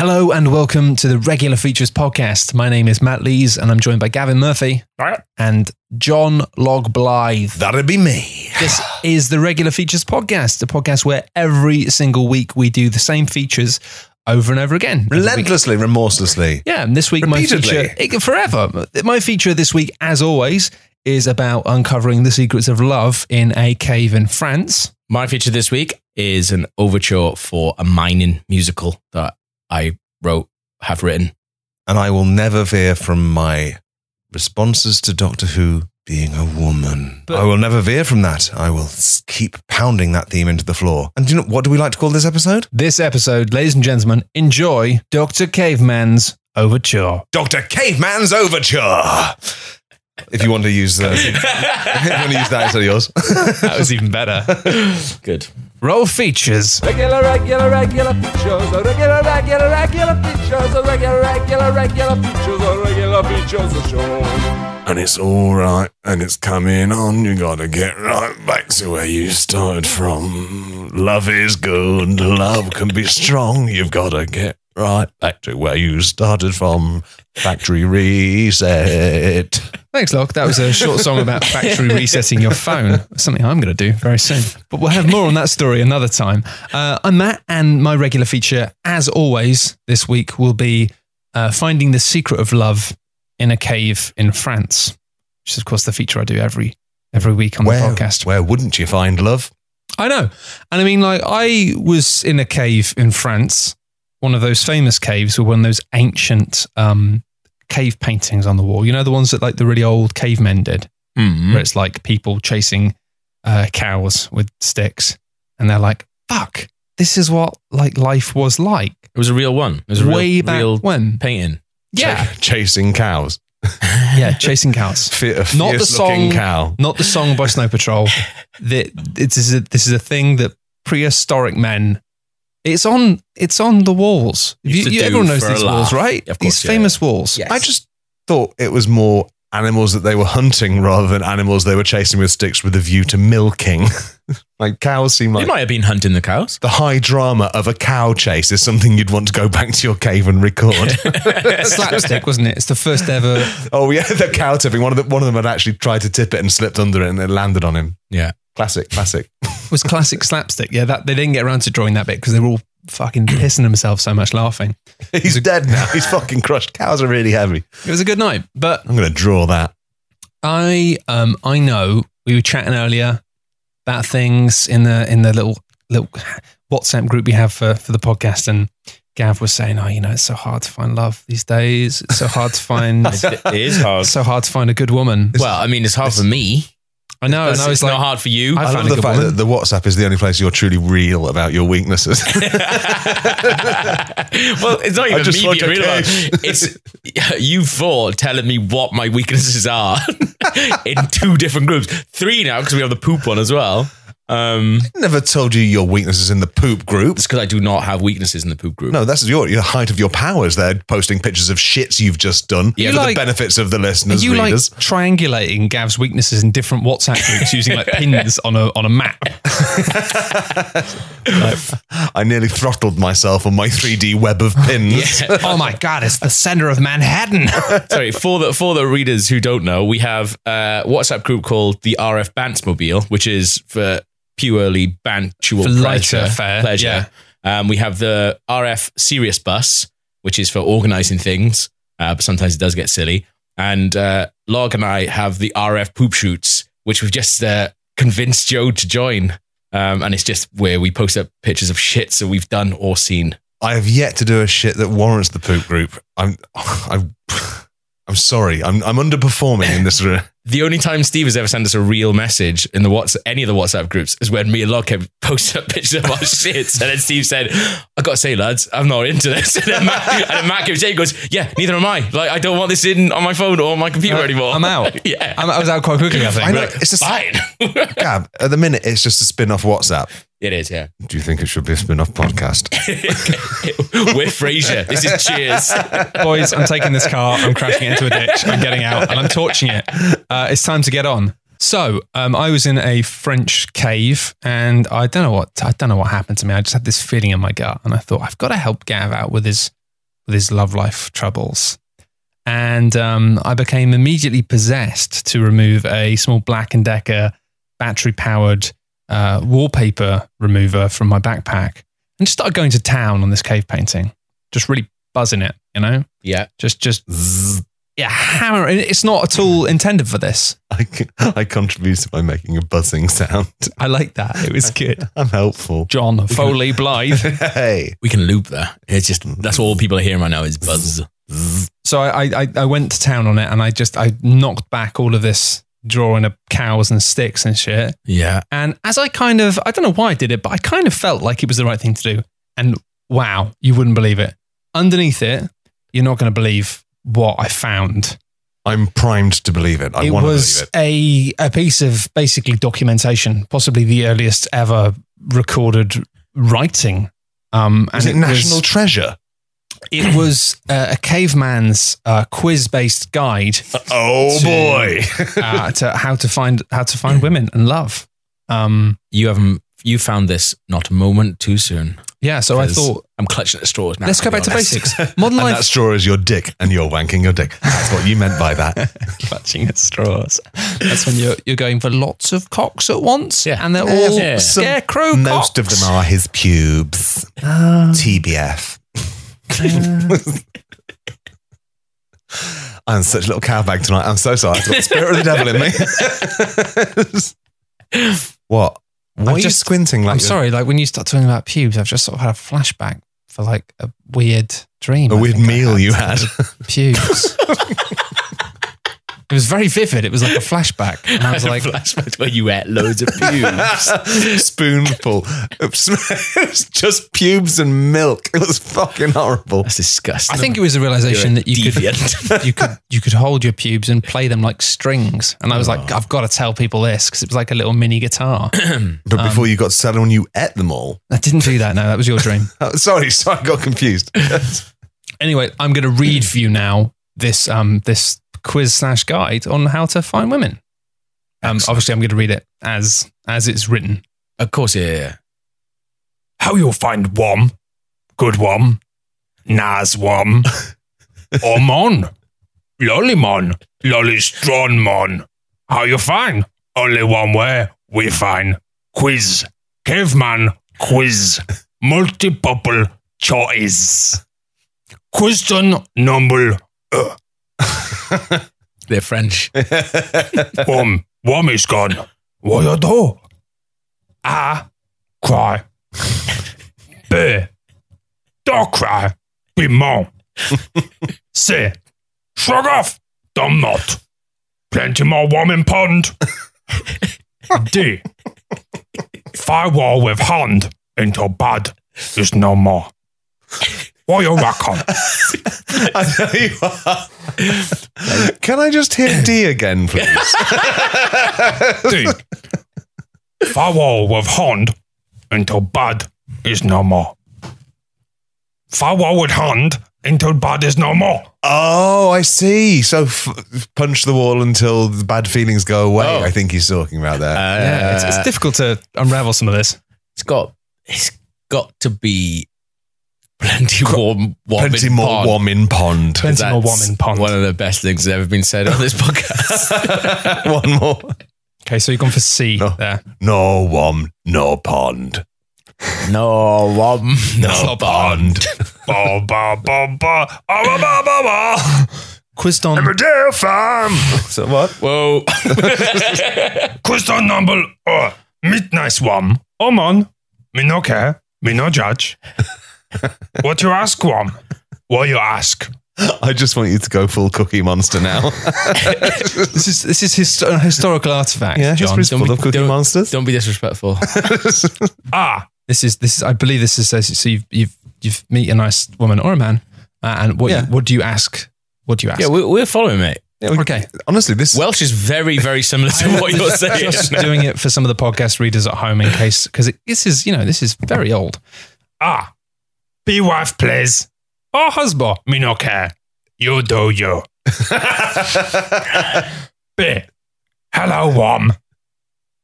Hello and welcome to the Regular Features podcast. My name is Matt Lees and I'm joined by Gavin Murphy and John Log Blyth. That'd be me. This is the Regular Features podcast, a podcast where every single week we do the same features over and over again. Relentlessly, remorselessly. Yeah, and this week my feature it- forever. My feature this week, as always, is about uncovering the secrets of love in a cave in France. My feature this week is an overture for a mining musical that I wrote, have written. And I will never veer from my responses to Doctor Who being a woman. But- I will never veer from that. I will keep pounding that theme into the floor. And do you know what do we like to call this episode? This episode, ladies and gentlemen, enjoy Dr. Caveman's Overture. Dr. Caveman's Overture. If you want to use, uh, if you want to use that instead of yours. That was even better. Good. Roll features. Regular, regular, regular features, regular, regular, regular features, regular, regular, regular features, regular features, a show. and it's all right and it's coming on. You gotta get right back to where you started from. Love is good, love can be strong. You've gotta get right back to where you started from. Factory reset. Thanks, Log. That was a short song about factory resetting your phone. Something I'm going to do very soon. But we'll have more on that story another time. Uh, I'm Matt, and my regular feature, as always, this week will be uh, finding the secret of love in a cave in France, which is, of course, the feature I do every every week on where, the podcast. where wouldn't you find love? I know. And I mean, like, I was in a cave in France, one of those famous caves with one of those ancient um, cave paintings on the wall. You know, the ones that like the really old cavemen did, Mm. where it's like people chasing uh, cows with sticks. And they're like, fuck, this is what like life was like It was a real one. It was a way real, back real when. painting. Yeah. Ch- chasing cows. yeah. Chasing cows. Fe- Not the song- cow. Not the song by Snow Patrol. that this is a, this is a thing that prehistoric men. It's on. It's on the walls. You, you- everyone knows these walls, laugh. right? Of these course, yeah. famous walls. Yes. I just thought it was more animals that they were hunting rather than animals they were chasing with sticks with a view to milking. like cows seem like. like might have been hunting the cows. the high drama of a cow chase is something you'd want to go back to your cave and record. Slapstick, wasn't it? It's the first ever. oh yeah, the cow tipping. One of the, one of them had actually tried to tip it and slipped under it and it landed on him. Yeah. Classic, classic. Was classic slapstick. Yeah, that they didn't get around to drawing that bit because they were all fucking pissing themselves so much laughing. He's dead now. He's fucking crushed. Cows are really heavy. It was a good night, but I'm going to draw that. I um I know we were chatting earlier about things in the in the little little WhatsApp group we have for for the podcast, and Gav was saying, "Oh, you know, it's so hard to find love these days. It's so hard to find. It, it is hard. it's so hard to find a good woman." well, I mean, it's hard for me. I know, and It's, I was it's like, not hard for you. I I, found love the fact woman. that the WhatsApp is the only place you're truly real about your weaknesses. well, it's not I even just me being real about. It's you four telling me what my weaknesses are in two different groups. Three now because we have the poop one as well. Um, Never told you your weaknesses in the poop group. it's because I do not have weaknesses in the poop group. No, that's your, your height of your powers. They're posting pictures of shits you've just done You for like- the benefits of the listeners, you like readers. triangulating Gav's weaknesses in different WhatsApp groups using like pins on a on a map? I nearly throttled myself on my 3D web of pins. Yeah. oh my god, it's the center of Manhattan. Sorry, for the for the readers who don't know, we have a WhatsApp group called the RF Bantsmobile, which is for purely bantual For lighter pleasure. fare, pleasure. Um, we have the RF Serious Bus, which is for organising things, uh, but sometimes it does get silly. And uh, Log and I have the RF Poop Shoots, which we've just uh, convinced Joe to join. Um, and it's just where we post up pictures of shit that we've done or seen. I have yet to do a shit that warrants the poop group. I'm, I'm, I'm sorry. I'm, I'm underperforming in this. re- The only time Steve has ever sent us a real message in the WhatsApp, any of the WhatsApp groups is when me and Log have posted up pictures of our shits. And then Steve said, I got to say, lads, I'm not into this. And then Matt, and then Matt gives Jay goes, Yeah, neither am I. Like, I don't want this in on my phone or on my computer uh, anymore. I'm out. yeah. I'm, I was out quite quickly, I think. I know. Like, It's just, fine. Gav, at the minute, it's just a spin off WhatsApp. It is, yeah. Do you think it should be a spin off podcast? We're Frasier. This is Cheers. Boys, I'm taking this car, I'm crashing it into a ditch, I'm getting out, and I'm torching it. Uh, it's time to get on. So, um, I was in a French cave, and I don't know what I don't know what happened to me. I just had this feeling in my gut, and I thought I've got to help Gav out with his with his love life troubles. And um, I became immediately possessed to remove a small Black and Decker battery powered uh, wallpaper remover from my backpack and just started going to town on this cave painting, just really buzzing it, you know, Yeah. just just Zzz. yeah, hammer. It's not at all intended for this. I, I contributed by making a buzzing sound. I like that. It was good. I'm helpful. John Foley Blyth. Hey. We can loop that. It's just that's all people are hearing right now is buzz. So I, I I went to town on it and I just I knocked back all of this drawing of cows and sticks and shit. Yeah. And as I kind of I don't know why I did it, but I kind of felt like it was the right thing to do. And wow, you wouldn't believe it. Underneath it, you're not going to believe what I found. I'm primed to believe it. I it want to was believe it. a a piece of basically documentation, possibly the earliest ever recorded writing. Um, Is it was- national treasure? It was uh, a caveman's uh, quiz-based guide Oh To- boy. uh, to how to find how to find women and love. Um, You haven't you found this not a moment too soon. yeah, so I thought I'm clutching at straws now. let's go be back to basics. Modern and that life, straw is your dick, and you're wanking your dick. That's what you meant by that. clutching at straws. That's when you're you're going for lots of cocks at once, Yeah. and they're all yeah. Some- scarecrow Most of them are his pubes. TBF. I'm such a little cowbag tonight. I'm so sorry. I've got the spirit of the devil in me. what? Why I'm are you just- squinting like I'm you're- sorry, like when you start talking about pubes, I've just sort of had a flashback for like a weird dream. a I weird think I meal you had? Pubes. it was very vivid. It was like a flashback, and I was like, flashback where you ate loads of pubes. Spoonful. It was just pubes and milk. It was fucking horrible. That's disgusting. I think it was a realization that you deviant. could you could you could hold your pubes and play them like strings, and I was like, I've got to tell people this because it was like a little mini guitar. But before you got tell when you ate them all. I didn't do that. No, that was your dream. Oh, sorry, sorry, I got confused. Anyway, I'm going to read for you now this um this quiz slash guide on how to find women. Um, obviously, I'm going to read it as as it's written. Of course, yeah, yeah. How you'll find one, good one, nice one, or mon, lolly mon, lolly strong mon. How you find? Only one way. We find quiz, caveman quiz, multiple choice. Question number They're French. One, one is gone. What you do? A, cry. B, don't cry. Be mom. C, shrug off. Not. Plenty more warm woman pond. D, firewall with hand into bad is no more. What you reckon? I tell you what. Can I just hear D again, please? D, firewall with hand until bad is no more. Firewall with hand until bad is no more. oh, I see. So f- punch the wall until the bad feelings go away. Oh. I think he's talking about there. yeah, it's, it's uh, difficult to unravel some of this. it's got it's got to be plenty warm, warm Plenty in more pond. warm in pond. Plenty more That's warm in pond. One of the best things that's ever been said on this podcast. One more. Okay, so you've gone for C No. there. No warm, no pond. no warm, no pond. Ba, ba, ba, ba, ah, ba, ba, ba, ba. Question, Emmerdale farm. So what? Whoa. question number uh, midnight one. Oh man, me no care, me no judge. what do you ask, one? What do you ask? I just want you to go full Cookie Monster now. This is this is hist- a historical artifact, yeah, John. history's don't full be- of Cookie don't- Monsters. Don't be disrespectful. Ah, this is this is. I believe this is so. You've you've you've meet a nice woman or a man, uh, and what Yeah. you, what do you ask? What do you ask? Yeah, we're, we're following, mate. Yeah, okay, Honestly, this Welsh is very, very similar to what you're saying. just doing it for some of the podcast readers at home in case because this is you know this is very old. Ah, be wife, please. Or husband, me no care. You do you. B. Hello, Wom.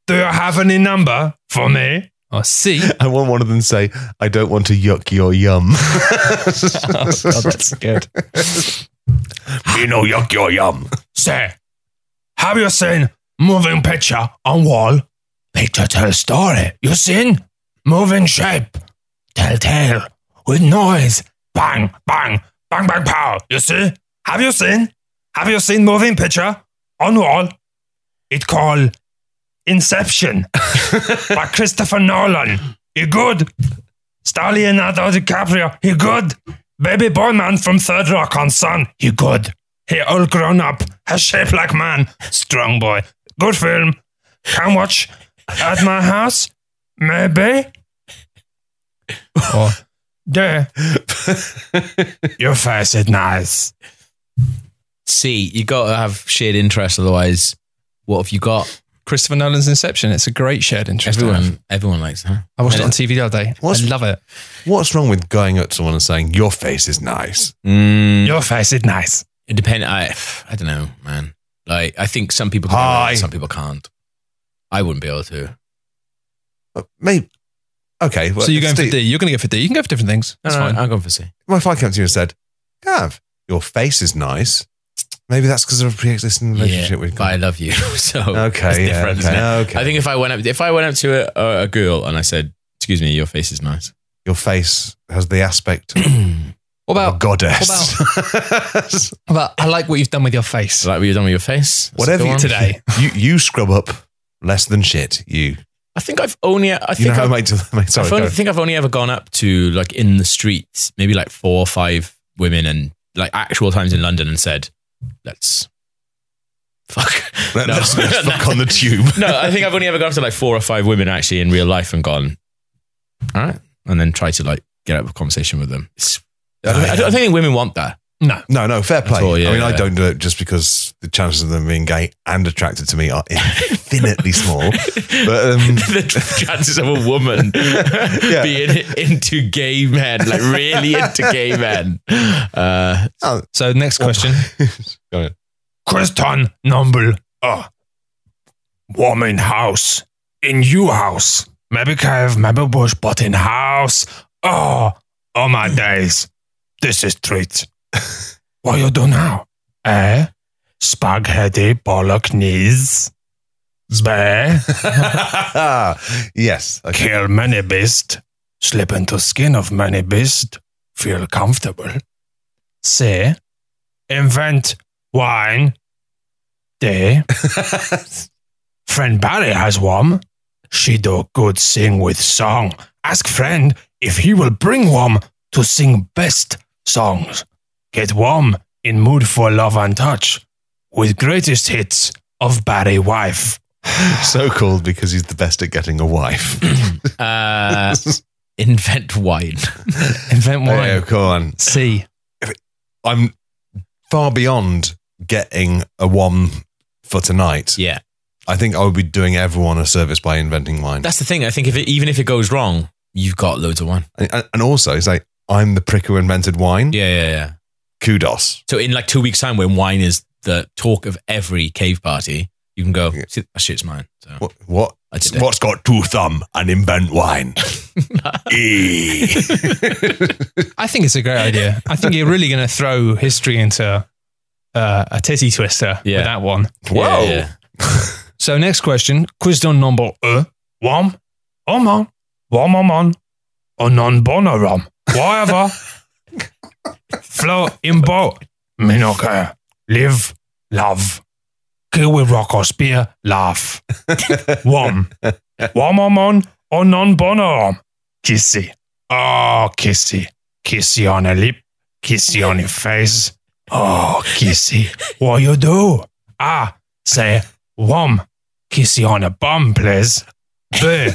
Do you have any number for me? Or C. I want one of them to say, I don't want to yuck your yum. Oh, God, that's good. Me no yuck your yum. Say, have you seen moving picture on wall? Picture tell story. You seen? Moving shape. Tell tale. With noise. Bang, bang, bang, bang, pow. You see? Have you seen? Have you seen moving picture on wall? It called Inception by Christopher Nolan. He good. Star Leonardo DiCaprio. He good. Baby boy man from Third Rock on Sun. He good. He all grown up, has shape like man. Strong boy. Good film. Can watch at my house? Maybe. Or there. Your face is nice. See, you got to have shared interest. Otherwise, what have you got? Christopher Nolan's Inception. It's a great shared interest. Everyone, everyone likes that. I watched it on TV the other day. What's- I love it. What's wrong with going up to someone and saying, Your face is nice? Mm, Your face is nice. it depends. I, I don't know, man. Like, I think some people can, Hi. some people can't. I wouldn't be able to. Maybe. Okay. well, so you're going for Steve- D. You're going to go for D. You can go for different things. That's No, no, fine. I'm going for C. Well, if I came to you and said, Gav, your face is nice, maybe that's because of a pre existing relationship we've but I love you. So Okay, it's yeah, different, isn't okay, it? okay. I think if I went up, if I went up to a, a girl and I said, "Excuse me, your face is nice," Your face has the aspect of What a about, goddess. what about, I like what you've done with your face I like what you've done with your face. That's Whatever you today. you, you scrub up less than shit. You, I think I've only. I you think know I've, mate, to, mate, sorry, I've only, go. think I've only ever gone up to like in the streets, maybe like four or five women, and like actual times in London, and said, "Let's fuck." Let, No. us let's fuck on the tube. no, I think I've only ever gone up to like four or five women actually in real life and gone, "All right," and then try to like get out of a conversation with them. I, I, I don't think women want that. No. No, no, fair play. all, yeah, I mean, I don't do it just because the chances of them being gay and attracted to me are infinitely small. But um, the chances of a woman Yeah. being into gay men, like really into gay men. Uh, oh, So next question. go ahead. Question number uh warm in house. In you house. Maybe cave, maybe bush, but in house. Oh, oh my days. This is treat. What you do now? Eh? Spaghetti bolognese. Zbe. yes. Okay. Kill many beast. Slip into skin of many beast. Feel comfortable. C. Invent wine. D. Friend Barry has one. She do good sing with song. Ask friend if he will bring one to sing best songs. Get warm in mood for love and touch with greatest hits of Barry wife. so called because he's the best at getting a wife. uh, invent wine. Invent wine. Oh, come on. See, I'm far beyond getting a one for tonight. Yeah, I think I would be doing everyone a service by inventing wine. that's the thing. I think if it, even if it goes wrong, you've got loads of wine. And, and also, it's like, I'm the prick who invented wine. Yeah, yeah, yeah. Kudos. So in like two weeks' time, when wine is the talk of every cave party, you can go. "See, That shit's mine. So What? what I did it. What's got two thumb and invent wine? e. I think it's a great idea. I think you're really going to throw history into uh, a titty twister Yeah. with that one. Whoa. Yeah, yeah. So next question, question number uh, one, oh man, one man, man, a non bonaram, whatever. Flow in boat, me no care. Live, love, kill with rock or spear, laugh. one, one man, man, a non bonaram, kissy. Oh, kissy, kissy on a lip, kissy on your face. Oh, kissy, what you do? Ah, say, one, kissy on a bum, please. B,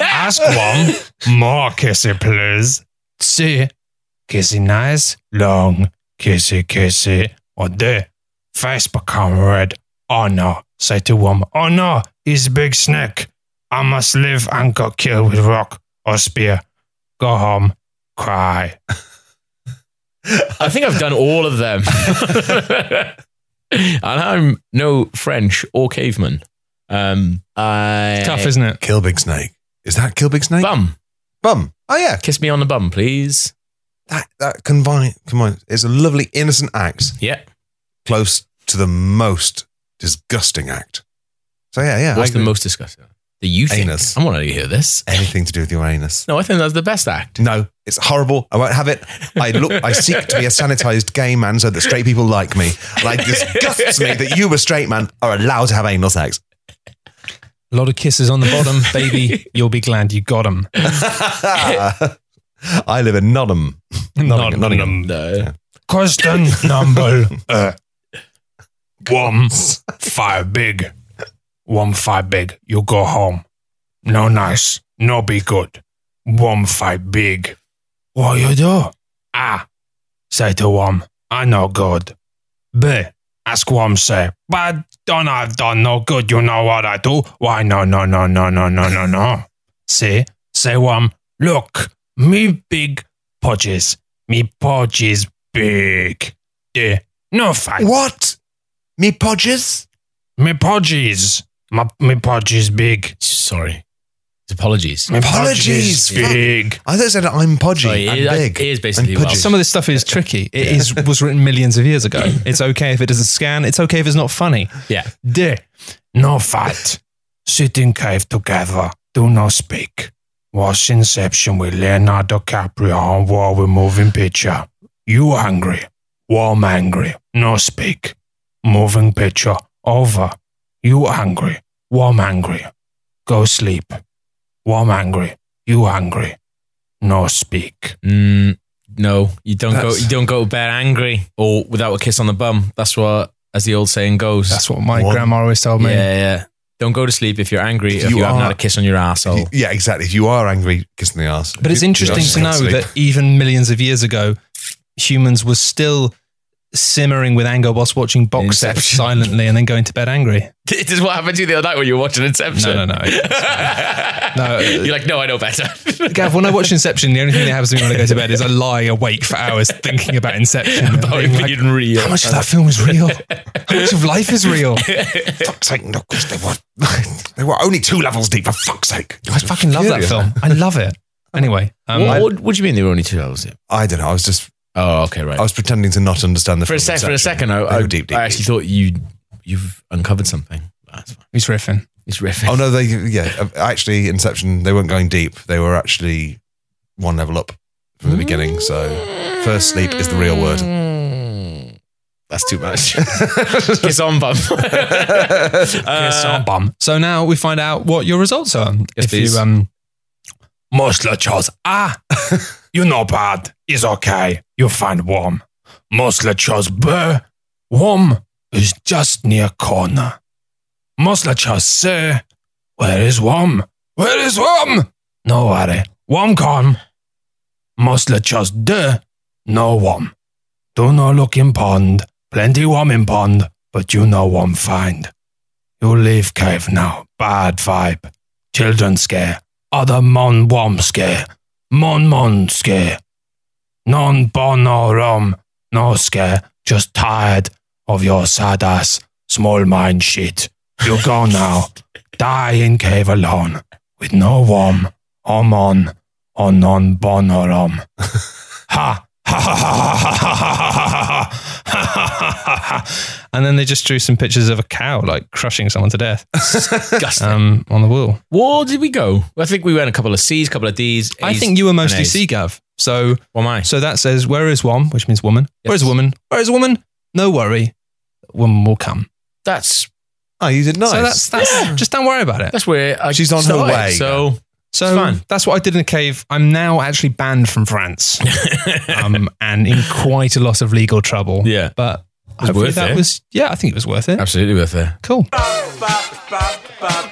ask one, more kissy, please. C, kissy nice, long, kissy, kissy. Or D, face become red. Oh no, say to one, oh no, he's a big snake. I must live and got killed with rock or spear. Go home, cry. I think I've done all of them. and I'm no French or caveman. Um, I Tough, isn't it? Kill Big Snake. Is that Kill Big Snake? Bum. Bum. Oh yeah, Kiss me on the bum, please. That that combine. Come on, it's a lovely innocent act, Yeah. close to the most disgusting act. So yeah, yeah. What's the most disgusting? The you think? Anus. I want to hear this. anything to do with your anus? No, I think that's the best act. No, it's horrible. I won't have it. I look. I seek to be a sanitized gay man so that straight people like me. Like disgusts me that you, a straight man, are allowed to have anal sex. A lot of kisses on the bottom, baby. You'll be glad you got them. I live in Nottingham. Nottingham. Nottingham. No. Question number uh, one five big. One five big. You go home. No nice. No be good. One five big. What you do? Ah. Say to one. I no good. B. Ask one say. But don't I've done no good. You know what I do? Why no no no no no no no no. C. Say one. Look. Me big podges. Me podges big. D. No fight. What? Me podges? Me podges. My me podges big. Sorry. Apologies. Me Apologies. podges big. I thought it said I'm podgy Sorry, and it- big. it is basically and what I pudgy. was- Some of this stuff is tricky. It is was written millions of years ago. It's okay if it doesn't scan. It's okay if it's not funny. Yeah. D. No fight. Sit in cave together. Do not speak. Watch Inception with Leonardo DiCaprio on war with moving picture. You angry. Warm angry. No speak. Moving picture. Over. You angry. Warm angry. Go sleep. Warm angry. You angry. No speak. Mm, no, you don't go. You don't go to bed angry or without a kiss on the bum. That's what, as the old saying goes. That's what my One- grandma always told me. yeah, yeah. Don't go to sleep if you're angry. If You you, haven't had a kiss on your asshole. Yeah, exactly. If you are angry, kissing the ass. But it's interesting to know that even millions of years ago, humans were still simmering with anger whilst watching box sets Inception. silently and then going to bed angry. This is what happened to you the other night when you were watching Inception. No, no, no. No. You're like, no, I know better. Gav, when I watch Inception, the only thing that happens to me when I go to bed is I lie awake for hours thinking about Inception. About it being like, being real. How much of that film is real? How much of life is real? fuck's sake, no, 'cause they were they were only two levels deep. For fuck's sake, I fucking love that Furious. film. I love it. Anyway, um, what, what, what do you mean they were only two hours? in? I don't know. I was just Oh, okay, right. I was pretending to not understand the for a film sec, for a second, I, I, deep, deep, I actually deep. thought you you've uncovered something. That's fine. he's riffing. He's riffing. Oh no, they yeah. uh, Actually, Inception. They weren't going deep. They were actually one level up from the beginning. So first sleep is the real word. Mm. That's too much. Kiss on bum. Yes, Uh, on bum. So now we find out what your results are. Yes, if please. you um Musla chose ah you're not bad. It's okay. You'll find warm. Musla chose B. Warm is just near corner. Musla chose C. Where is warm? Where is warm? No worry. Warm come. Musla chose D. No warm. Do not look in pond. Plenty warm in pond, but you know warm find. You leave cave now. Bad vibe. Children scare. Other mon wom scare. Mon mon scare. Non bon no rum. No scare. Just tired of your sad ass small mind shit. You go now. Die in cave alone. With no warm. Or mon. Or non bon or rum. Ha. Ha ha ha ha ha ha ha ha ha ha. And then they just drew some pictures of a cow like crushing someone to death disgusting. um, on the wall. Where did we go? I think we went a couple of C's, a couple of D's. I A's, think you were mostly and A's. C, Gav. So, What am I? so that says, where is one, which means woman. Where is a woman? Where is a woman? No worry. Woman will come. That's Oh, you did nice. So that's, that's just don't worry about it. that's where I She's on her started. way. So So that's what I did in the cave. I'm now actually banned from France um, and in quite a lot of legal trouble. yeah, But was hopefully worth that it. was, yeah, I think it was worth it. absolutely worth it. Cool. Regular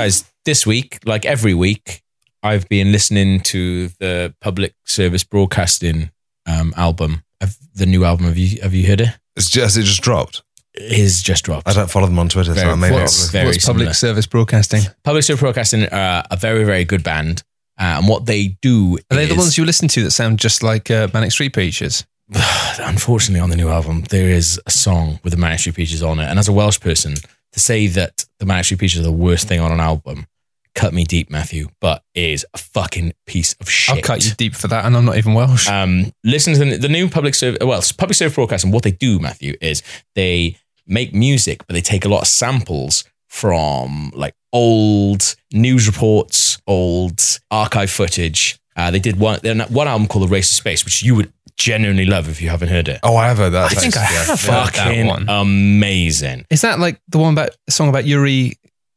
guys, this week, like every week, I've been listening to the public service broadcasting um, album of the new album. Have you have you heard it? It's just it just dropped. His just dropped. I don't follow them on Twitter, Very so maybe what's- I'll- very What's similar. public service broadcasting? Public Service Broadcasting are a very very good band, uh, and what they do Are they the ones you listen to that sound just like uh, Manic Street Preachers? unfortunately, on the new album, there is a song with the Manic Street Preachers on it. And as a Welsh person, to say that the Manic Preachers are the worst thing on an album, cut me deep, Matthew, but is a fucking piece of shit. I'll cut you deep for that, and I'm not even Welsh. Um, listen to the, the new public service. Well, public service broadcasting. What they do, Matthew, is they make music, but they take a lot of samples from like old news reports, old archive footage. Uh, they did one one album called The Race for Space, which you would genuinely love if you haven't heard it. Oh, I have heard that. I think I have Yeah. heard that one. amazing. Is that like the one about song about Yuri?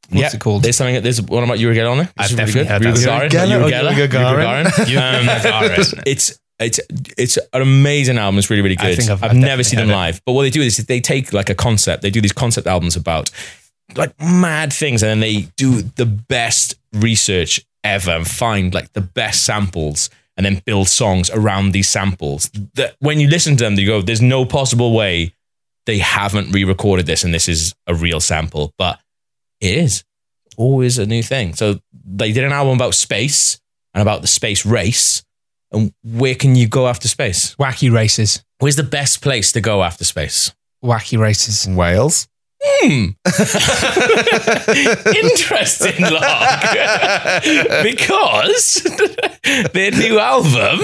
What's yeah, it called? There's something. There's one about Yuri Geller on it. I've Which definitely really heard good. that. Yuri Gagarin. Yuri Yuri Geller or Yuri Gagarin? Yuri Gagarin. Um, It's it's it's an amazing album. It's really really I good. think I've- I've, I've never seen them heard it. live, but what they do is they take like a concept. They do these concept albums about like mad things, and then they do the best research ever and find like the best samples. And then build songs around these samples. That when you listen to them, you go, "There's no possible way they haven't re-recorded this, and this is a real sample." But it is always a new thing. So they did an album about space and about the space race. And where can you go after space? Wacky races. Where's the best place to go after space? Wacky races. Wales. Hmm. Interesting, Log. because their new album,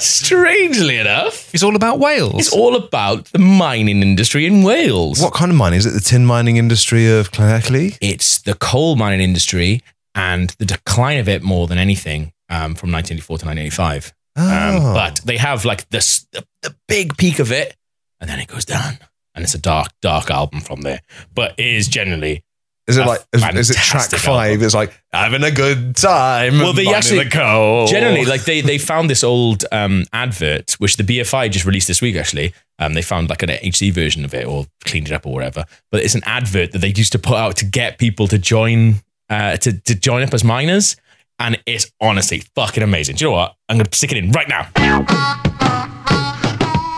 strangely enough, It's all about Wales. It's all about the mining industry in Wales. What kind of mining is it? The tin mining industry of Clanackley? It's the coal mining industry and the decline of it more than anything um, from 1984 to 1985. Um, Oh. but they have like this the, the big peak of it, and then it goes down, and it's a dark, dark album from there. But it is generally is it like is, it track five? album. It's like having a good time. Well, they actually- the generally like they they found this old um, advert which the BFI just released this week. Actually, um, they found like an HD version of it or cleaned it up or whatever. But it's an advert that they used to put out to get people to join uh, to to join up as miners. And it's honestly fucking amazing. Do you know what? I'm going to stick it in right now.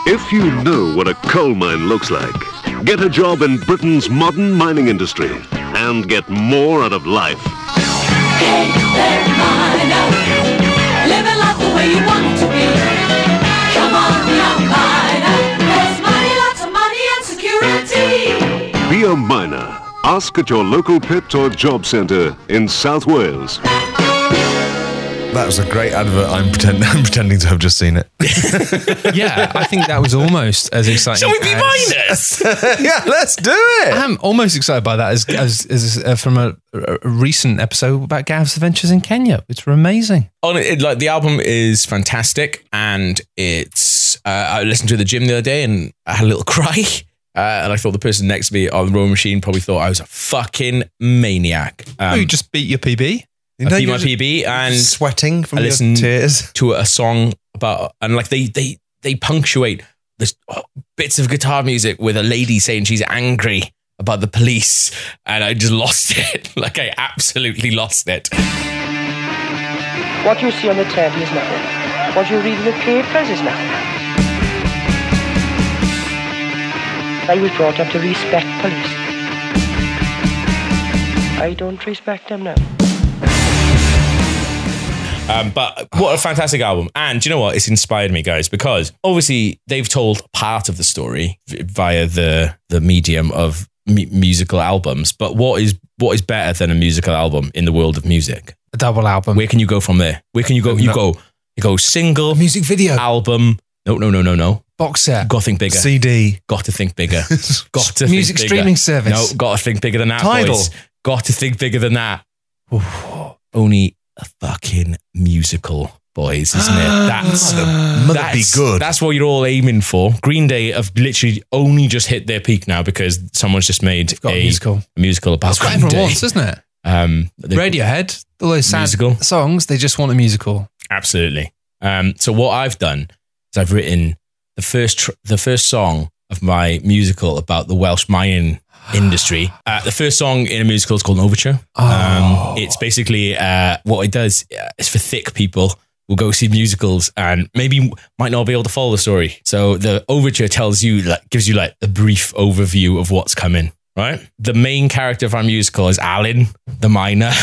If you know what a coal mine looks like, get a job in Britain's modern mining industry and get more out of life. Hey there, miner. Living life the way you want it to be. Come on, young miner. There's money, lots of money and security. Be a miner. Ask at your local pit or job centre in South Wales. That was a great advert. I'm, pretend, I'm pretending to have just seen it. yeah, I think that was almost as exciting. Shall we be as- miners? yeah, let's do it. I'm almost excited by that as as, as uh, from a, a recent episode about Gav's adventures in Kenya, which were amazing. on it, like the album is fantastic and it's uh, I listened to the gym the other day and I had a little cry uh, and I thought the person next to me on the rowing machine probably thought I was a fucking maniac. oh, Um, you just beat your PB. You I know, beat my PB and sweating from I your tears. to a song about and like they they they punctuate this oh, uh, bits of guitar music with a lady saying she's angry about the police and I just lost it like I absolutely lost it. What you see on the telly is nothing. What you read in the papers is nothing. I was brought up to respect police. I don't respect them now. Um, but what a fantastic album. And do you know what? It's inspired me, guys, because obviously they've told part of the story via the the medium of mu- musical albums. But what is what is better than a musical album in the world of music? A double album. Where can you go from there? Where can you go? You go, you go single, music video. album. No, no, no, no, no. Box set. Got to think bigger. CD. Got to think bigger. Got to Music think bigger. streaming service. No, got to think bigger than that. Tidal. Boys. Got to think bigger than that. Only a fucking musical, boys, isn't it? That's Mother be that's, good. That's what you're all aiming for. Green Day have literally only just hit their peak now because someone's just made Got a a musical. a musical about That's what Green everyone Day. wants, isn't it? Um, they- Radiohead, all those sad Musical. songs, they just want a musical. Absolutely. Um, so what I've done is I've written the first tr- the first song of my musical about the Welsh mining industry. Uh, the first song in a musical is called an overture. Oh. Um, it's basically uh, what it does uh, is for thick people we will go see musicals and maybe might not be able to follow the story. So the overture tells you, like, gives you like a brief overview of what's coming. Right. The main character of our musical is Alan, the miner.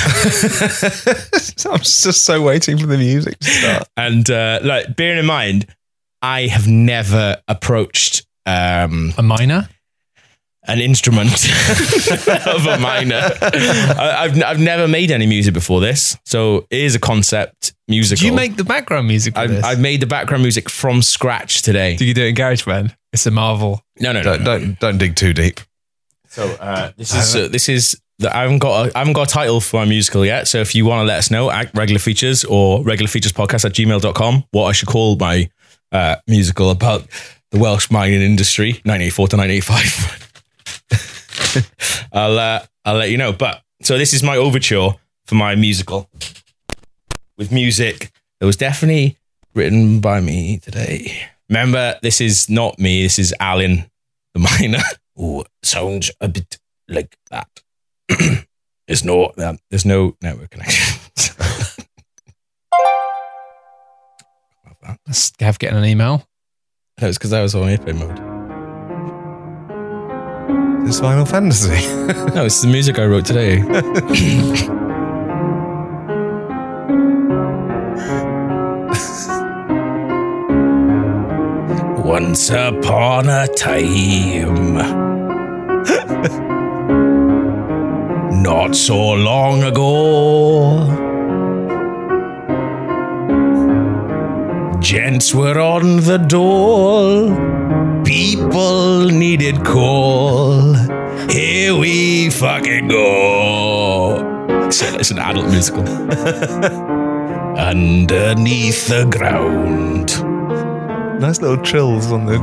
I'm just so waiting for the music to start. and uh, like, bearing in mind, I have never approached um, A minor? An instrument of a miner. I, I've I've never made any music before this, so it is a concept musical. Do you make the background music for I've, this? I've made the background music from scratch today. Do you do it in GarageBand? It's a marvel. No, no, no. Don't, no. don't don't dig too deep. So uh, this is uh, this is the, I haven't got a, I haven't got a title for my musical yet. So if you want to let us know at regular features or regular features podcast at gmail.com what I should call my uh, musical about the Welsh mining industry, 1984 to 1985. I'll uh, I'll let you know. But so this is my overture for my musical with music that was definitely written by me today. Remember, this is not me. This is Alan, the miner. Oh, sounds a bit like that. there's no um, there's no network connection. That's Gav getting an email. that was because I was on airplane mode. This Final Fantasy. No, it's the music I wrote today. Once upon a time, not so long ago, gents were on the door. People needed coal. Here we fucking go. So it's an adult musical. Underneath the ground. nice little trills on the.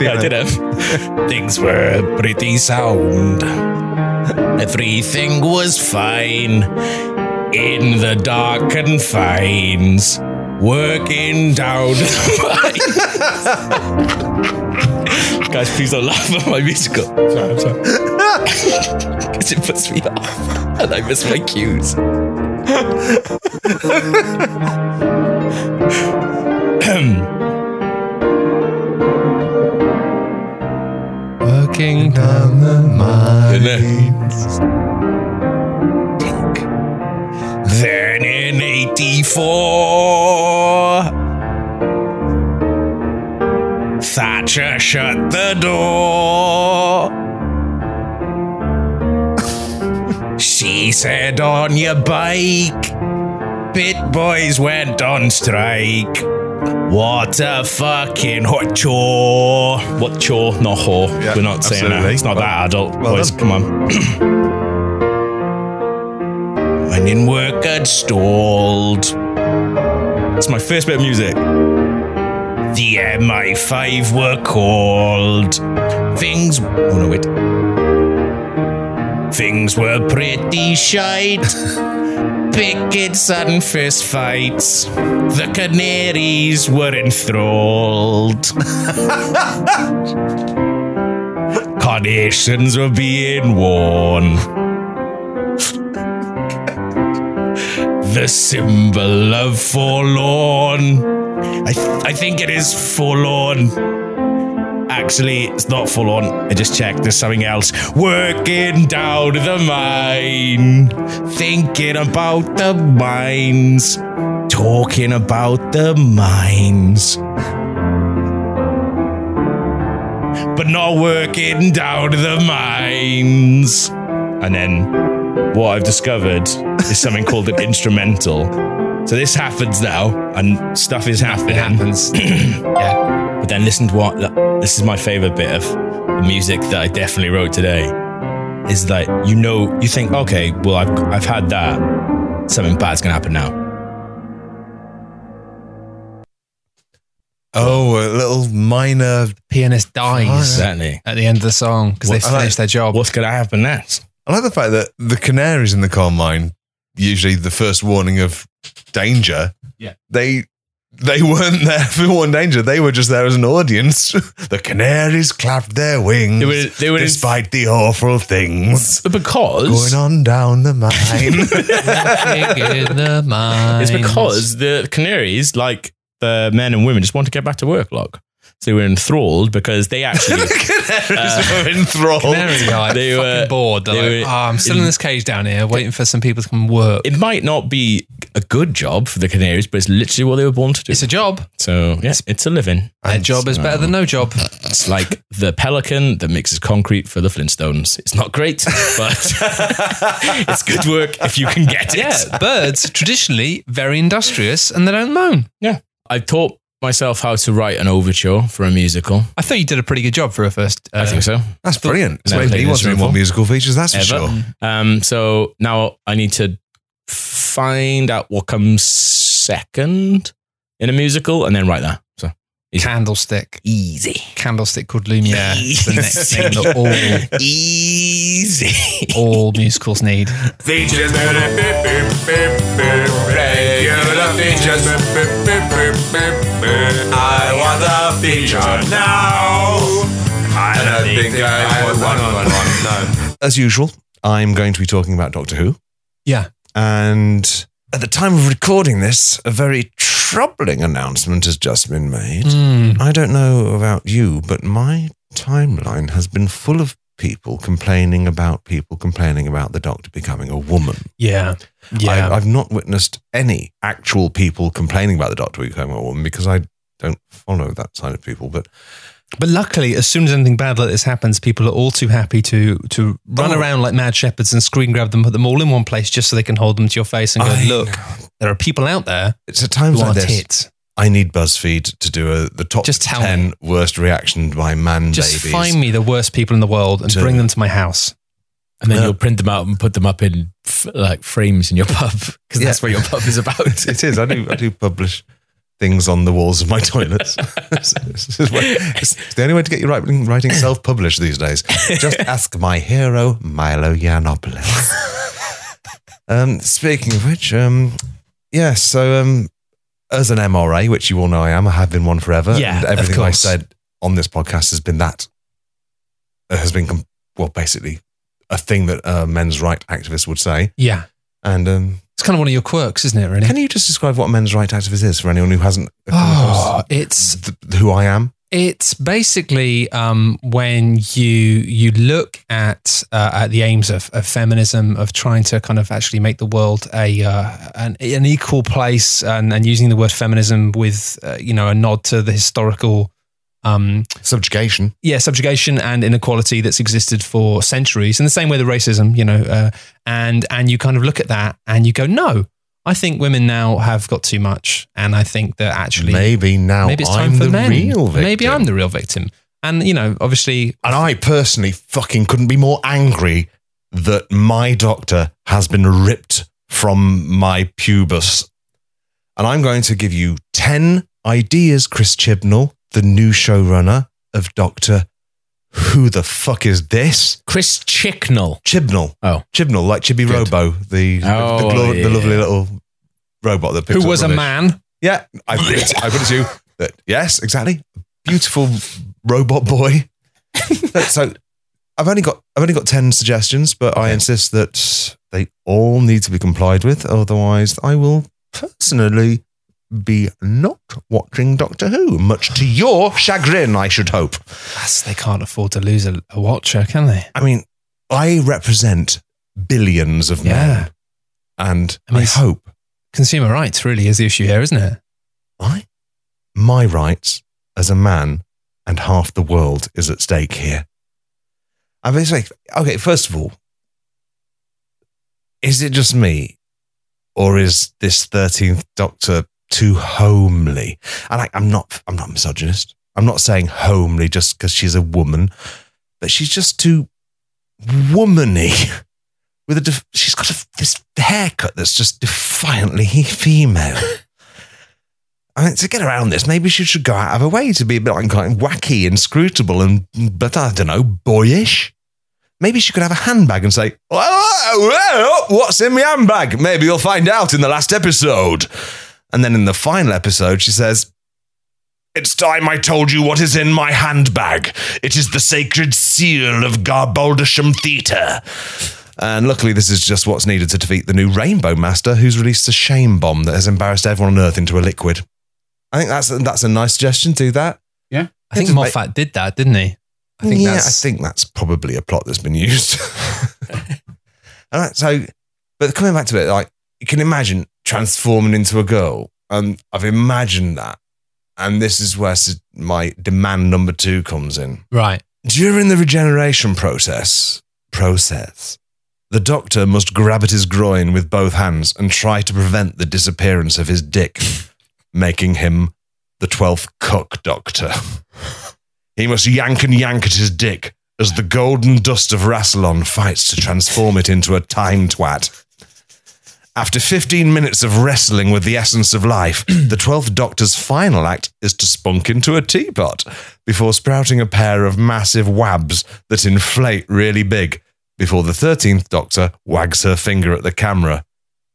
Yeah, I did have. Things were pretty sound. Everything was fine in the dark confines. Working down. Guys, please don't laugh at my musical. Sorry, I'm sorry. Because it puts me off and I miss my cues. Working down the Isn't Then in 84, Thatcher shut the door. she said, On your bike, Bit Boys went on strike. What a fucking hot chore. What chore? Not whore. Yeah, We're not saying that. It's not Well- that adult. well boys, done. come on. when in work had stalled. It's my first bit of music. The MI5 were called. Things. Oh no, wait. Things were pretty shite. Pickets and fist fights. The canaries were enthralled. Carnations were being worn. the symbol of forlorn. I, th- I think it is forlorn. Actually, it's not full on. I just checked. There's something else. Working down the mine. Thinking about the mines. Talking about the mines. But not working down the mines. And then what I've discovered is something called an instrumental. So this happens now, and stuff is happening. It happens. yeah. But then listen to what this is my favorite bit of the music that I definitely wrote today. Is that you know you think okay well I've I've had that something bad's gonna happen now. Oh, a little minor. Pianist dies Certainly. at the end of the song because they Well, I like- finished their job. What's gonna happen next? I like the fact that the canaries in the coal mine, usually the first warning of danger, Yeah. they they weren't there for one danger. They were just there as an audience. the canaries clapped their wings They were- they were in- despite the awful things because going on down the mine. in the mines. It's because the Canaries, like the men and women, just want to get back to work, log. So they were enthralled because they actually canaries were uh, enthralled. Canaries are like They fucking were- bored. They're they like, were oh, I'm still in this cage down here, waiting for some people to come work. it might not be a good job for the Canaries, but it's literally what they were born to do. It's a job. so yeah, it's a living. Their job is better than no uh, job. It's like the pelican that mixes concrete for the Flintstones. It's not great, but it's good work if you can get it. Yeah, birds traditionally very industrious and they don't moan. yeah. I've taught myself how to write an overture for a musical. I thought you did a pretty good job for a first. Uh, I think so. That's brilliant. It's Never made played me an want to do more musical features, that's for sure. Um, so now I need to find out what comes second in a musical and then write that. So Candlestick. easy. Candlestick called Lumiere. is the next thing that all, Easy. all musicals need. Features. Regular features. I want a feature now. I don't think I want one. No. As usual, I'm going to be talking about Doctor Who. Yeah. And at the time of recording this, a very troubling announcement has just been made. Mm. I don't know about you, but my timeline has been full of people complaining about people complaining about the Doctor becoming a woman. Yeah. Yeah. I, I've not witnessed any actual people complaining about the Doctor becoming a woman because I don't follow that side of people. But But luckily, as soon as anything bad like this happens, people are all too happy to to run Oh. around like mad shepherds and screen grab them, put them all in one place just so they can hold them to your face and go, I- look, there are people out there it's at times like this. tits. I need BuzzFeed to do a, the top Just tell 10 worst reaction by man Just babies. find me the worst people in the world and To- bring them to my house. And then Yeah. you'll print them out and put them up in f- like frames in your pub because Yeah. that's what your pub is about. it is. I do. I do publish things on the walls of my toilets. it's, it's- it's- it's the only way to get your writing, writing self-published these days. Just ask my hero, Milo Yiannopoulos. um, speaking of which, um, yeah. So, um, as an MRA, which you all know I am, I have been one forever. Yeah, and everything I said on this podcast has been that. uh, Has been com- well, basically, a thing that uh, men's right activists would say. Yeah. And um, It's kind of one of your quirks, isn't it, really? can you just describe what a men's right activist is for anyone who hasn't Oh, it's th- who I am? It's basically um, when you you look at uh, at the aims of, of feminism of trying to kind of actually make the world a uh, an, an equal place and, and using the word feminism with uh, you know a nod to the historical um, Subjugation. yeah subjugation and inequality that's existed for centuries in the same way the racism you know uh, and and you kind of look at that and you go no I think women now have got too much and I think that actually Maybe now maybe it's time I'm for the men. real victim. Maybe I'm the real victim. And you know, obviously, And I personally fucking couldn't be more angry that my doctor has been ripped from my pubis. And I'm going to give you 10 ideas, Chris Chibnall, the new showrunner of Doctor Who the fuck is this? Chris Chicknell. Chibnall. Oh. Chibnall, like Chibi Good. Robo, the, Oh, the, glo- yeah. the lovely little robot that who was a man? Yeah, I put it, I put it to you that yes, exactly. Beautiful robot boy. so I've only got I've only got ten suggestions, but I insist that they all need to be complied with. Otherwise, I will personally be not watching Doctor Who, much to your chagrin, I should hope. Yes, they can't afford to lose a, a watcher, can they? I mean, I represent billions of Yeah. men, and I mean, I hope Consumer rights really is the issue here, isn't it? I, my rights as a man and half the world is at stake here. I mean, like, okay, first of all, is it just me or is this 13th Doctor too homely? And I, I'm not, I'm not misogynist. I'm not saying homely just because she's a woman, but she's just too womany. With a, def- she's got a, this haircut that's just defiantly female. I mean, to get around this, maybe she should go out of her way to be a bit like kind of wacky, inscrutable, and but I don't know, boyish. Maybe she could have a handbag and say, what's in my handbag? Maybe you'll find out in the last episode. And then in the final episode, she says, It's time I told you what is in my handbag. It is the sacred seal of Garbaldisham Theatre. And luckily, this is just what's needed to defeat the new Rainbow Master, who's released a shame bomb that has embarrassed everyone on Earth into a liquid. I think that's that's a nice suggestion. Do that. Yeah, I think Just make- Moffat did that, didn't he? I think yeah, that's I think that's probably a plot that's been used. All right, so, but coming back to it, like you can imagine transforming into a girl, and I've imagined that, and this is where my demand number two comes in. right. During the regeneration process, process, the doctor must grab at his groin with both hands and try to prevent the disappearance of his dick, making him the twelfth cook doctor. He must yank and yank at his dick as the golden dust of Rassilon fights to transform it into a time twat. After 15 minutes of wrestling with the essence of life, the 12th Doctor's final act is to spunk into a teapot before sprouting a pair of massive wabs that inflate really big before the 13th Doctor wags her finger at the camera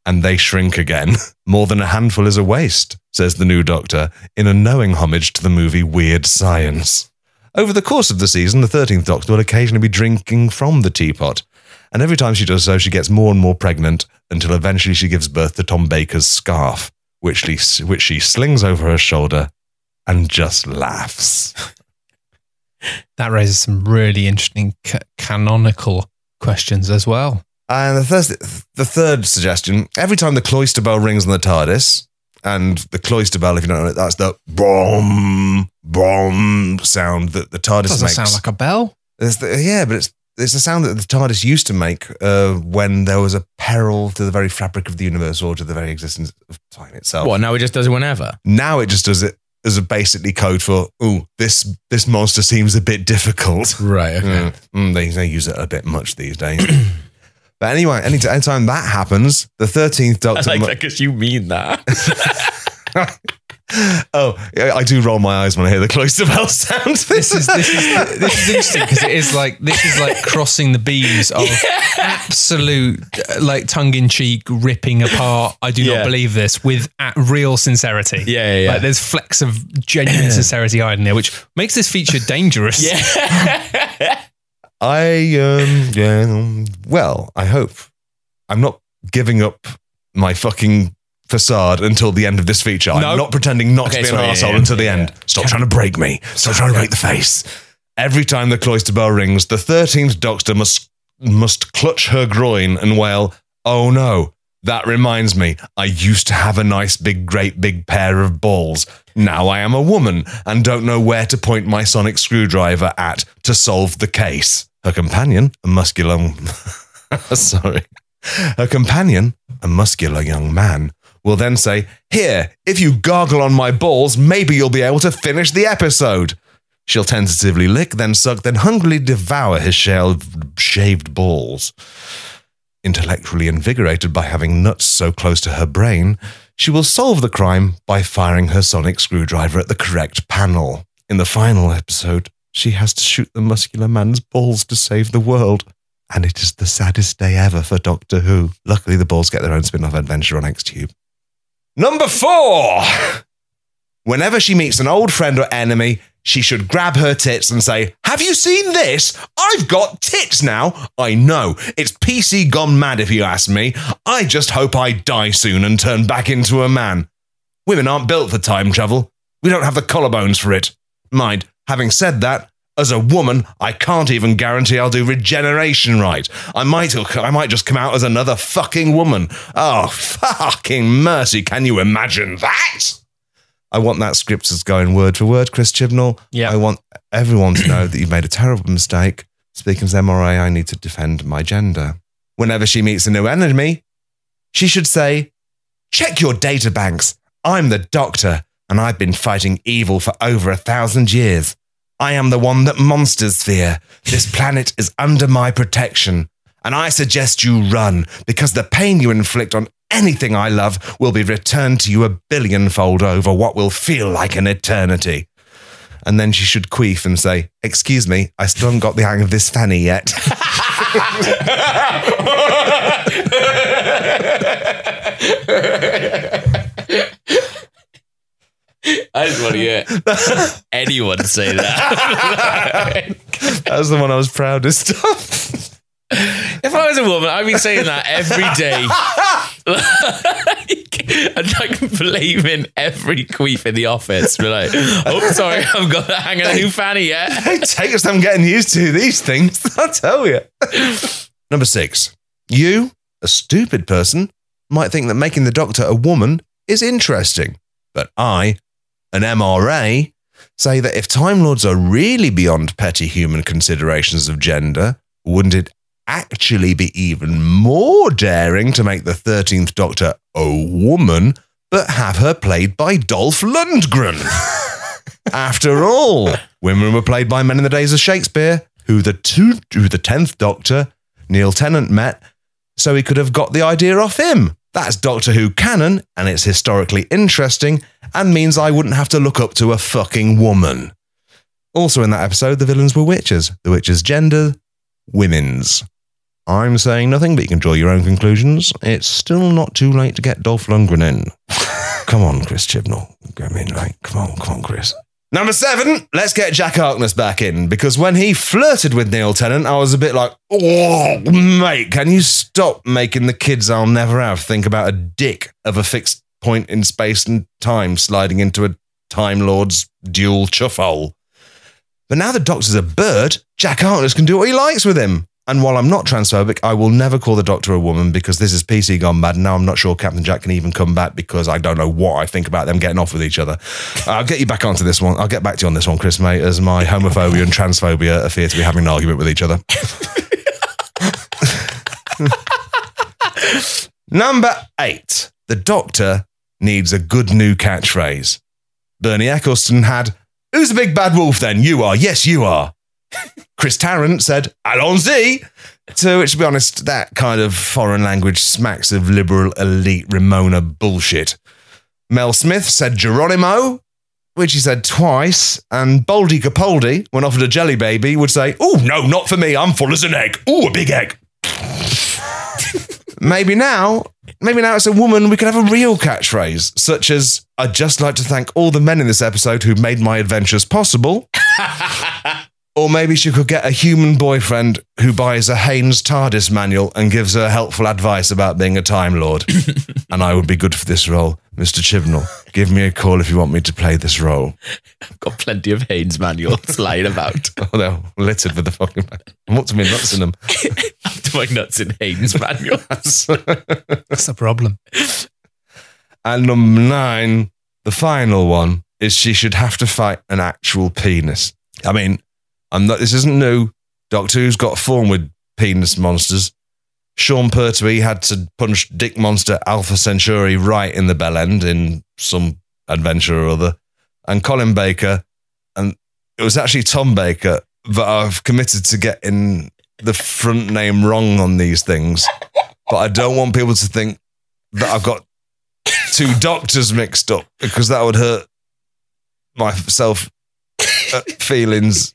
and they shrink again. More than a handful is a waste, says the new Doctor, in a knowing homage to the movie Weird Science. Over the course of the season, the 13th Doctor will occasionally be drinking from the teapot, and every time she does so, she gets more and more pregnant until eventually she gives birth to Tom Baker's scarf, which she, which she slings over her shoulder and just laughs. That raises some really interesting ca- canonical questions as well. And the first, the third suggestion: every time the cloister bell rings on the TARDIS, and the cloister bell, if you don't know it, that's the brom brom sound that the TARDIS Doesn't makes. sound like a bell. The, yeah, but it's it's the sound that the TARDIS used to make uh, when there was a peril to the very fabric of the universe or to the very existence of time itself. What? Now it just does it whenever. Now it just does it as a basically code for oh this this monster seems a bit difficult. Right. Mm, mm, they, they use it a bit much these days. but anyway, any anytime that happens, the thirteenth I Doctor. like that because you mean that. oh, I do roll my eyes when I hear the cloister bell sound. This is this is this is interesting because it is like this is like crossing the beams of absolute uh, like tongue in cheek ripping apart. I do Yeah. not believe this with uh, real sincerity. Yeah, yeah, yeah. Like there's flecks of genuine sincerity hiding there, which makes this feature dangerous. yeah. I um yeah um, well, I hope I'm not giving up my fucking facade until the end of this feature. No. I'm not pretending not Okay, to be sorry, an asshole yeah, until the yeah, end. yeah. Stop trying to break me. Stop trying to break the face. Every time the cloister bell rings, the thirteenth Doctor must must clutch her groin and wail, "Oh no!" That reminds me, I used to have a nice big, great big pair of balls. Now I am a woman and don't know where to point my sonic screwdriver at to solve the case. Her companion, a muscular, sorry, her companion, a muscular young man, will then say, Here, if you gargle on my balls, maybe you'll be able to finish the episode. She'll tentatively lick, then suck, then hungrily devour his shaved, balls. Intellectually invigorated by having nuts so close to her brain, she will solve the crime by firing her sonic screwdriver at the correct panel. In the final episode, she has to shoot the muscular man's balls to save the world. And it is the saddest day ever for Doctor Who. Luckily, the balls get their own spin off adventure on X-Tube. Number four! Whenever she meets an old friend or enemy, she should grab her tits and say, Have you seen this? I've got tits now. I know. It's PC gone mad if you ask me. I just hope I die soon and turn back into a man. Women aren't built for time travel. We don't have the collarbones for it. Mind, having said that, as a woman, I can't even guarantee I'll do regeneration right. I might, I might just come out as another fucking woman. Oh, fucking mercy! Can you imagine that? I want that script as going word for word, Chris Chibnall. Yeah. I want everyone to know that you've made a terrible mistake. Speaking as MRA, I need to defend my gender. Whenever she meets a new enemy, she should say, Check your data banks. I'm the doctor, and I've been fighting evil for over a thousand years. I am the one that monsters fear. This planet is under my protection, and I suggest you run because the pain you inflict on anything I love will be returned to you a billionfold over what will feel like an eternity. And then she should queef and say, Excuse me, I still haven't got the hang of this fanny yet. I just want to hear anyone say that. That was the one I was proudest of. if I was a woman, I'd be saying that every day. like, and like blaming every queef in the office. Be like, oh, sorry, I've got to hang on a new fanny yet. It takes some getting used to these things, I'll tell you. Number six, you, a stupid person, might think that making the doctor a woman is interesting. But I, an MRA, say that if Time Lords are really beyond petty human considerations of gender, wouldn't it actually be even more daring to make the 13th Doctor a woman, but have her played by Dolph Lundgren? After all, women were played by men in the days of Shakespeare, who the two, who the tenth Doctor, Neil Tennant, met, so he could have got the idea off him. That's Doctor Who canon, and it's historically interesting, and means I wouldn't have to look up to a fucking woman. Also in that episode, the villains were witches. The witches' gender, women's. I'm saying nothing, but you can draw your own conclusions. It's still not too late to get Dolph Lundgren in. come on, Chris Chibnall. I mean, like, come on, come on, Chris. Number seven, let's get Jack Harkness back in because when he flirted with Neil Tennant, I was a bit like, oh, mate, can you stop making the kids I'll never have think about a dick of a fixed point in space and time sliding into a Time Lord's dual chuff hole? But now the Doctor's a bird, Jack Harkness can do what he likes with him. And while I'm not transphobic, I will never call the Doctor a woman because this is PC gone mad. Now I'm not sure Captain Jack can even come back because I don't know what I think about them getting off with each other. Uh, I'll get you back onto this one. I'll get back to you on this one, Chris, mate, as my homophobia and transphobia appear to be having an argument with each other. Number eight. The Doctor needs a good new catchphrase. Bernie Eccleston had, Who's the big bad wolf then? You are. Yes, you are. Chris Tarrant said, Allons-y. To which, to be honest, that kind of foreign language smacks of liberal elite Remoaner bullshit. Mel Smith said Geronimo, which he said twice, and Baldy Capaldi, when offered a jelly baby, would say, Oh, no, not for me. I'm full as an egg. Oh, a big egg. maybe now, maybe now it's a woman, we could have a real catchphrase, such as, I'd just like to thank all the men in this episode who made my adventures possible. Or maybe she could get a human boyfriend who buys a Haynes TARDIS manual and gives her helpful advice about being a Time Lord. and I would be good for this role. Mr. Chibnall, give me a call if you want me to play this role. I've got plenty of Haynes manuals lying about. Oh, they're littered with the fucking. I'm up to my nuts in them. Up to my nuts in Haynes manuals. That's the problem. And number nine, the final one, is she should have to fight an actual penis. I mean, I'm not. This isn't new. Doctor Who's got form with penis monsters. Sean Pertwee had to punch Dick Monster Alpha Centauri right in the bell end in some adventure or other. And Colin Baker, and it was actually Tom Baker, but I've committed to getting the front name wrong on these things. But I don't want people to think that I've got two doctors mixed up because that would hurt my self uh, feelings.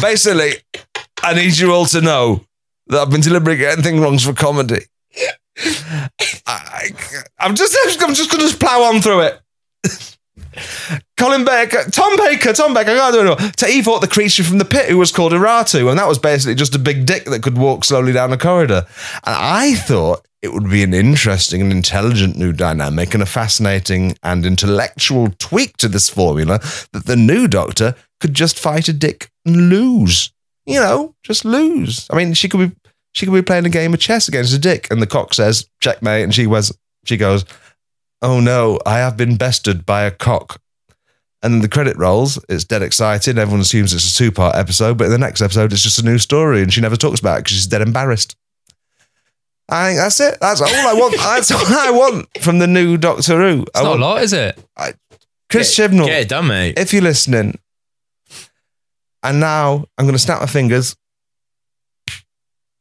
Basically, I need you all to know that I've been deliberately getting things wrong for comedy. I, I'm just, I'm just to plow on through it. Colin Baker, Tom Baker, Tom Baker, I can't do it anymore. To he fought the creature from the pit who was called Erato, and that was basically just a big dick that could walk slowly down a corridor. And I thought it would be an interesting and intelligent new dynamic and a fascinating and intellectual tweak to this formula that the new doctor could just fight a dick and lose. You know, just lose. I mean, she could be she could be playing a game of chess against a dick, and the cock says checkmate, and she was she goes, Oh no, I have been bested by a cock. And then the credit rolls, it's dead exciting. Everyone assumes it's a two part episode, but in the next episode, it's just a new story and she never talks about it because she's dead embarrassed. I think that's it. That's all I want. That's all I want from the new Doctor Who. It's not a lot, is it? Chris Chibnall, Get it done, mate. if you're listening, and now I'm going to snap my fingers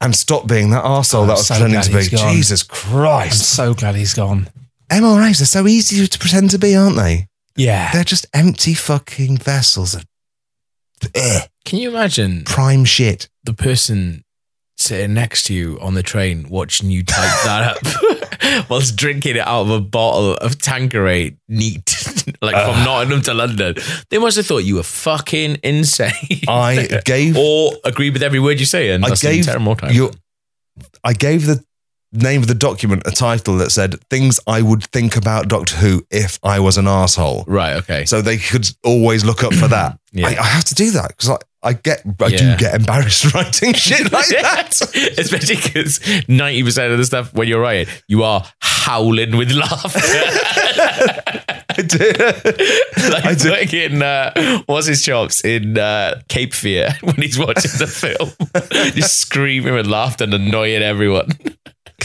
and stop being that arsehole oh, I'm that was so pretending to be. Jesus Christ. I'm so glad he's gone. MRAs are so easy to pretend to be, aren't they? Yeah. They're just empty fucking vessels of eh, Can you imagine prime shit. the person sitting next to you on the train watching you type that up whilst drinking it out of a bottle of Tanqueray neat like from Nottingham to London. They must have thought you were fucking insane. I gave or agreed with every word you say and I gave more times. you. I gave the name of the document a title that said "Things I Would Think About Doctor Who If I Was an Asshole." right, okay. So they could always look up for that. Yeah. I, I have to do that because I, I get I Yeah. do get embarrassed writing shit like that. Especially because 90% of the stuff when you're writing, you are howling with laughter. I do. like I do. fucking, uh, what's his chops in uh, Cape Fear when he's watching the film? Just screaming with laughter and annoying everyone.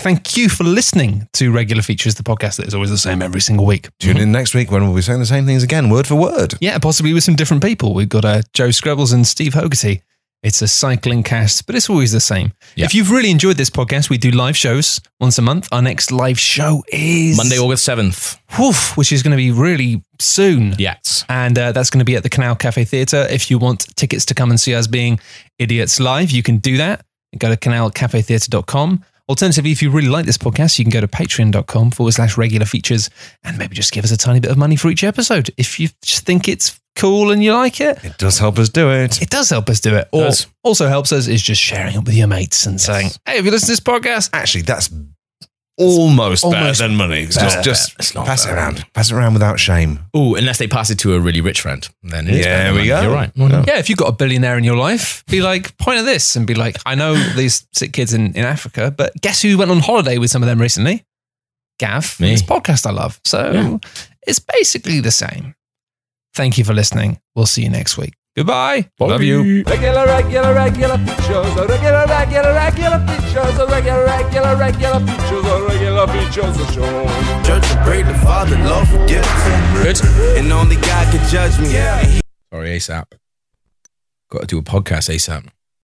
Thank you for listening to Regular Features, the podcast that is always the same every single week. Tune in next week when we'll be saying the same things again, word for word. Yeah, possibly with some different people. We've got uh, Joe Scrubbles and Steve Hogarty. It's a cycling cast, but it's always the same. Yeah. If you've really enjoyed this podcast, we do live shows once a month. Our next live show is Monday, August 7th. Woof, which is going to be really soon. Yes. And uh, that's going to be at the Canal Cafe Theatre. If you want tickets to come and see us being idiots live, you can do that. Go to canalcafetheatre.com. Alternatively, if you really like this podcast, you can go to patreon.com forward slash regular features and maybe just give us a tiny bit of money for each episode. If you just think it's cool and you like it, It does help us do it. it does help us do it. Or Does. also helps us is just sharing it with your mates and saying, hey, if you listen to this podcast, Actually, that's almost, almost better than money. better. Just, just It's not pass it around. Pass it around without shame. Oh, unless they pass it to a really rich friend. Then it is Yeah, better we than go. You're right. Well done. Yeah, if you've got a billionaire in your life, be like, point at this and be like, I know these sick kids in, in Africa, but guess who went on holiday with some of them recently? Gav, from Me. this podcast I love. So Yeah. it's basically the same. Thank you for listening. We'll see you next week. Goodbye. Love you. Regular, regular, regular features. Regular, regular, regular features. Regular, regular, regular features. Regular features. A show. Church will pray the Father, Lord forgive us. Good. And only God can judge me. Sorry, ASAP. Got to do a podcast ASAP.